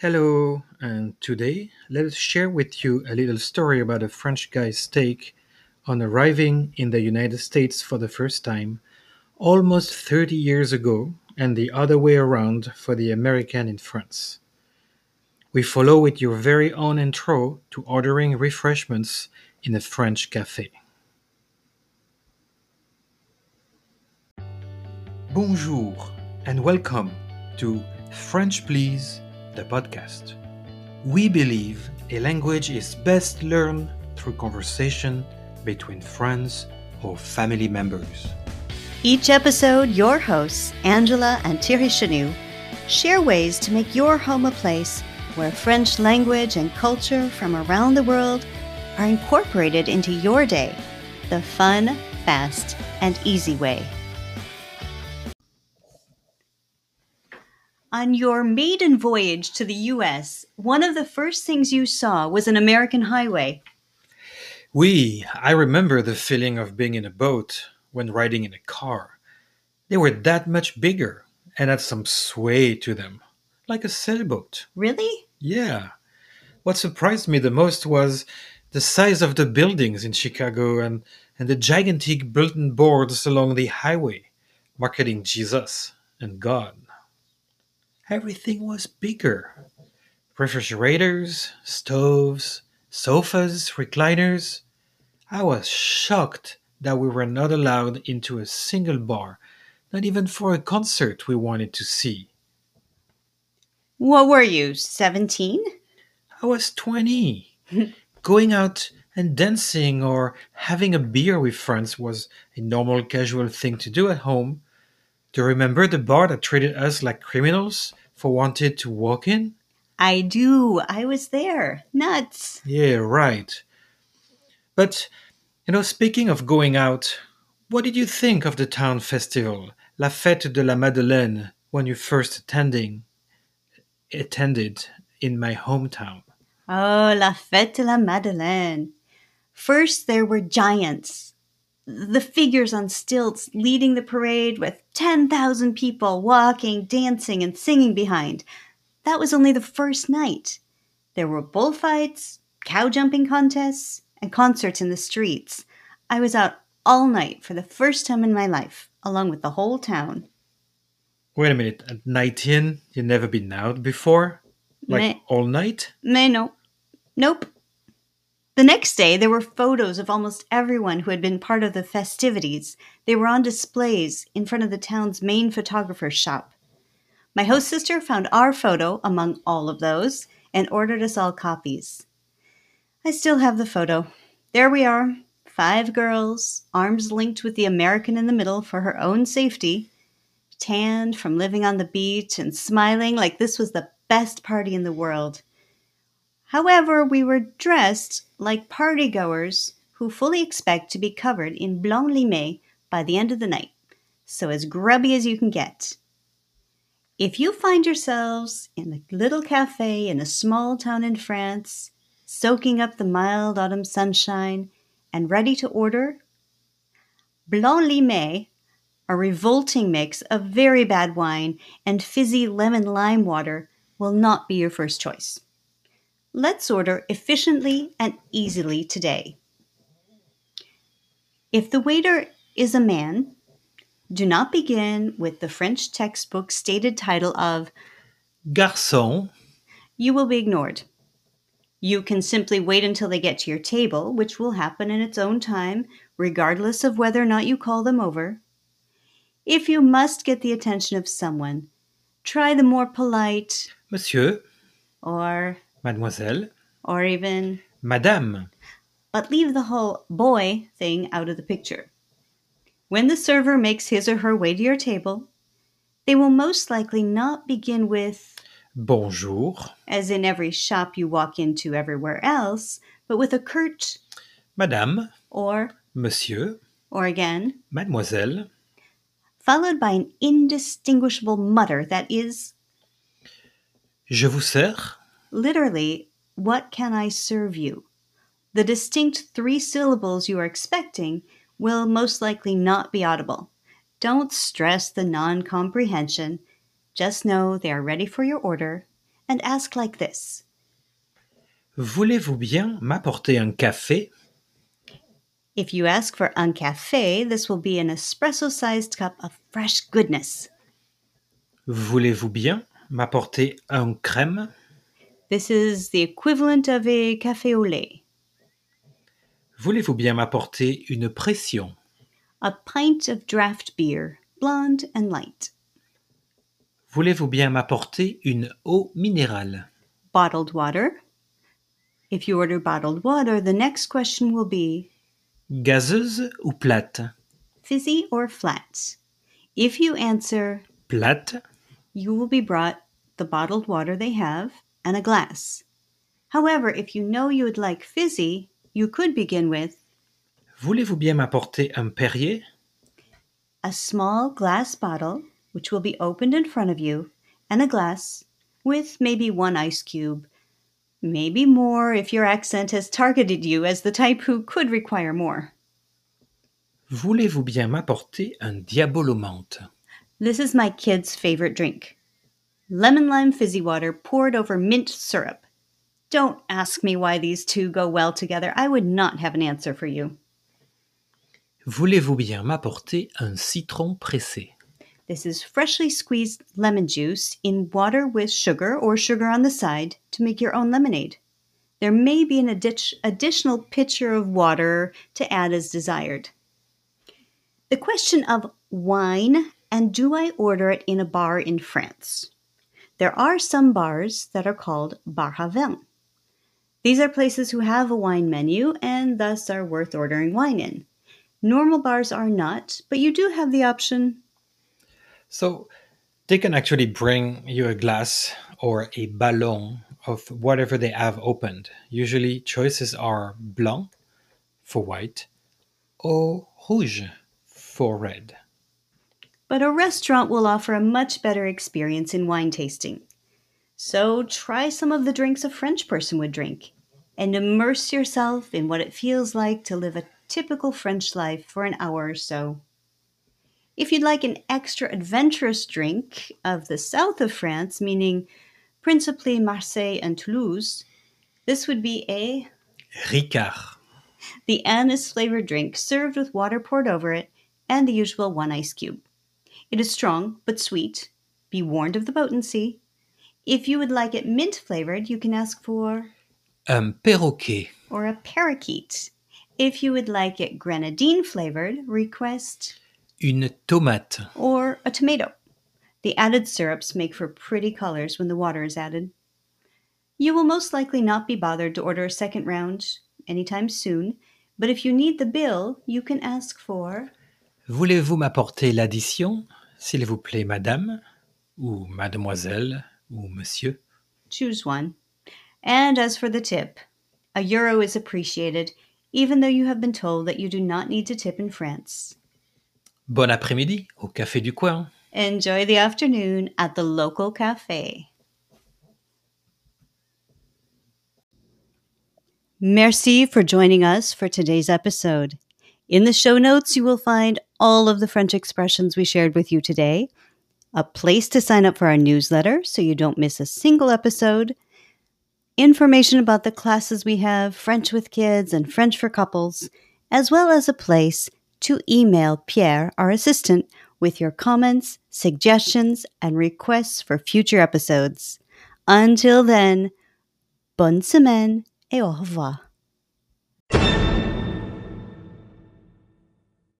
Hello, and today let us share with you a little story about a French guy's take on arriving in the United States for the first time almost 30 years ago and the other way around for the American in France. We follow with your very own intro to ordering refreshments in a French cafe. Bonjour and welcome to French Please, the podcast. We believe a language is best learned through conversation between friends or family members. Each episode, your hosts, Angela and Thierry Chenu, share ways to make your home a place where French language and culture from around the world are incorporated into your day the fun, fast, and easy way. On your maiden voyage to the US, one of the first things you saw was an American highway. We, I remember the feeling of being in a boat when riding in a car. They were that much bigger and had some sway to them, like a sailboat. Really? Yeah. What surprised me the most was the size of the buildings in Chicago and, and the gigantic bulletin boards along the highway marketing Jesus and God. Everything was bigger refrigerators, stoves, sofas, recliners. I was shocked that we were not allowed into a single bar, not even for a concert we wanted to see. What were you, 17? I was 20. Going out and dancing or having a beer with friends was a normal, casual thing to do at home. Do you remember the bar that treated us like criminals for wanting to walk in? I do. I was there. Nuts. Yeah, right. But, you know, speaking of going out, what did you think of the town festival, La Fête de la Madeleine, when you first attending, attended in my hometown? Oh, La Fête de la Madeleine. First, there were giants, the figures on stilts leading the parade with 10,000 people walking, dancing, and singing behind. That was only the first night. There were bullfights, cow jumping contests, and concerts in the streets. I was out all night for the first time in my life, along with the whole town. Wait a minute, at 19, you've never been out before? Like Me- all night? Me, no. Nope. The next day, there were photos of almost everyone who had been part of the festivities. They were on displays in front of the town's main photographer's shop. My host sister found our photo among all of those and ordered us all copies. I still have the photo. There we are, five girls, arms linked with the American in the middle for her own safety, tanned from living on the beach and smiling like this was the best party in the world. However, we were dressed like partygoers who fully expect to be covered in blanc limé by the end of the night, so as grubby as you can get. If you find yourselves in a little cafe in a small town in France, soaking up the mild autumn sunshine and ready to order, Blanc Limé, a revolting mix of very bad wine and fizzy lemon lime water, will not be your first choice. Let's order efficiently and easily today. If the waiter is a man, do not begin with the French textbook stated title of Garçon, you will be ignored. You can simply wait until they get to your table, which will happen in its own time, regardless of whether or not you call them over. If you must get the attention of someone, try the more polite Monsieur, or Mademoiselle, or even Madame. but leave the whole boy thing out of the picture. When the server makes his or her way to your table, they will most likely not begin with Bonjour, as in every shop you walk into everywhere else, but with a curt Madame, or Monsieur, or again, Mademoiselle, followed by an indistinguishable mutter that is Je vous sers? Literally, What can I serve you? The distinct three syllables you are expecting will most likely not be audible. Don't stress the non comprehension. Just know they are ready for your order and ask like this Voulez-vous bien m'apporter un café If you ask for un café, this will be an espresso sized cup of fresh goodness. Voulez-vous bien m'apporter un crème This is the equivalent of a café au lait. Voulez-vous bien m'apporter une pression A pint of draft beer, blonde and light. Voulez-vous bien m'apporter une eau minérale Bottled water. If you order bottled water, the next question will be Gazeuse ou plate fizzy or flat. If you answer, Plate. you will be brought the bottled water they have and a glass. However, if you know you would like fizzy, you could begin with Voulez-vous bien m'apporter un Perrier a small glass bottle, which will be opened in front of you, and a glass with maybe one ice cube, maybe more if your accent has targeted you as the type who could require more. Voulez-vous bien m'apporter un Diabolo menthe This is my kid's favorite drink lemon lime fizzy water poured over mint syrup. Don't ask me why these two go well together. I would not have an answer for you. Voulez-vous bien m'apporter un citron pressé This is freshly squeezed lemon juice in water with sugar or sugar on the side to make your own lemonade. There may be an addi- additional pitcher of water to add as desired. The question of wine and do I order it in a bar in France? There are some bars that are called bar. These are places who have a wine menu and thus are worth ordering wine in. Normal bars are not, but you do have the option So they can actually bring you a glass or a ballon of whatever they have opened. Usually choices are blanc for white or rouge for red. But a restaurant will offer a much better experience in wine tasting. So try some of the drinks a French person would drink and immerse yourself in what it feels like to live a typical French life for an hour or so. If you'd like an extra adventurous drink of the south of France, meaning principally Marseille and Toulouse, this would be a Ricard. the anise flavored drink served with water poured over it and the usual one ice cube. It is strong but sweet. Be warned of the potency. If you would like it mint flavored, you can ask for Un perroquet. or a parakeet. If you would like it grenadine flavored, request Une tomate. or a tomato. The added syrups make for pretty colors when the water is added. You will most likely not be bothered to order a second round anytime soon, but if you need the bill, you can ask for Voulez-vous m'apporter l'addition, s'il vous plaît, madame Ou mademoiselle Ou monsieur choose one. And as for the tip, a euro is appreciated, even though you have been told that you do not need to tip in France. Bon après-midi au Café du Coin. Enjoy the afternoon at the local cafe. Merci for joining us for today's episode. In the show notes, you will find all of the French expressions we shared with you today, a place to sign up for our newsletter so you don't miss a single episode, information about the classes we have French with kids and French for couples, as well as a place to email Pierre, our assistant, with your comments, suggestions, and requests for future episodes. Until then, bonne semaine et au revoir.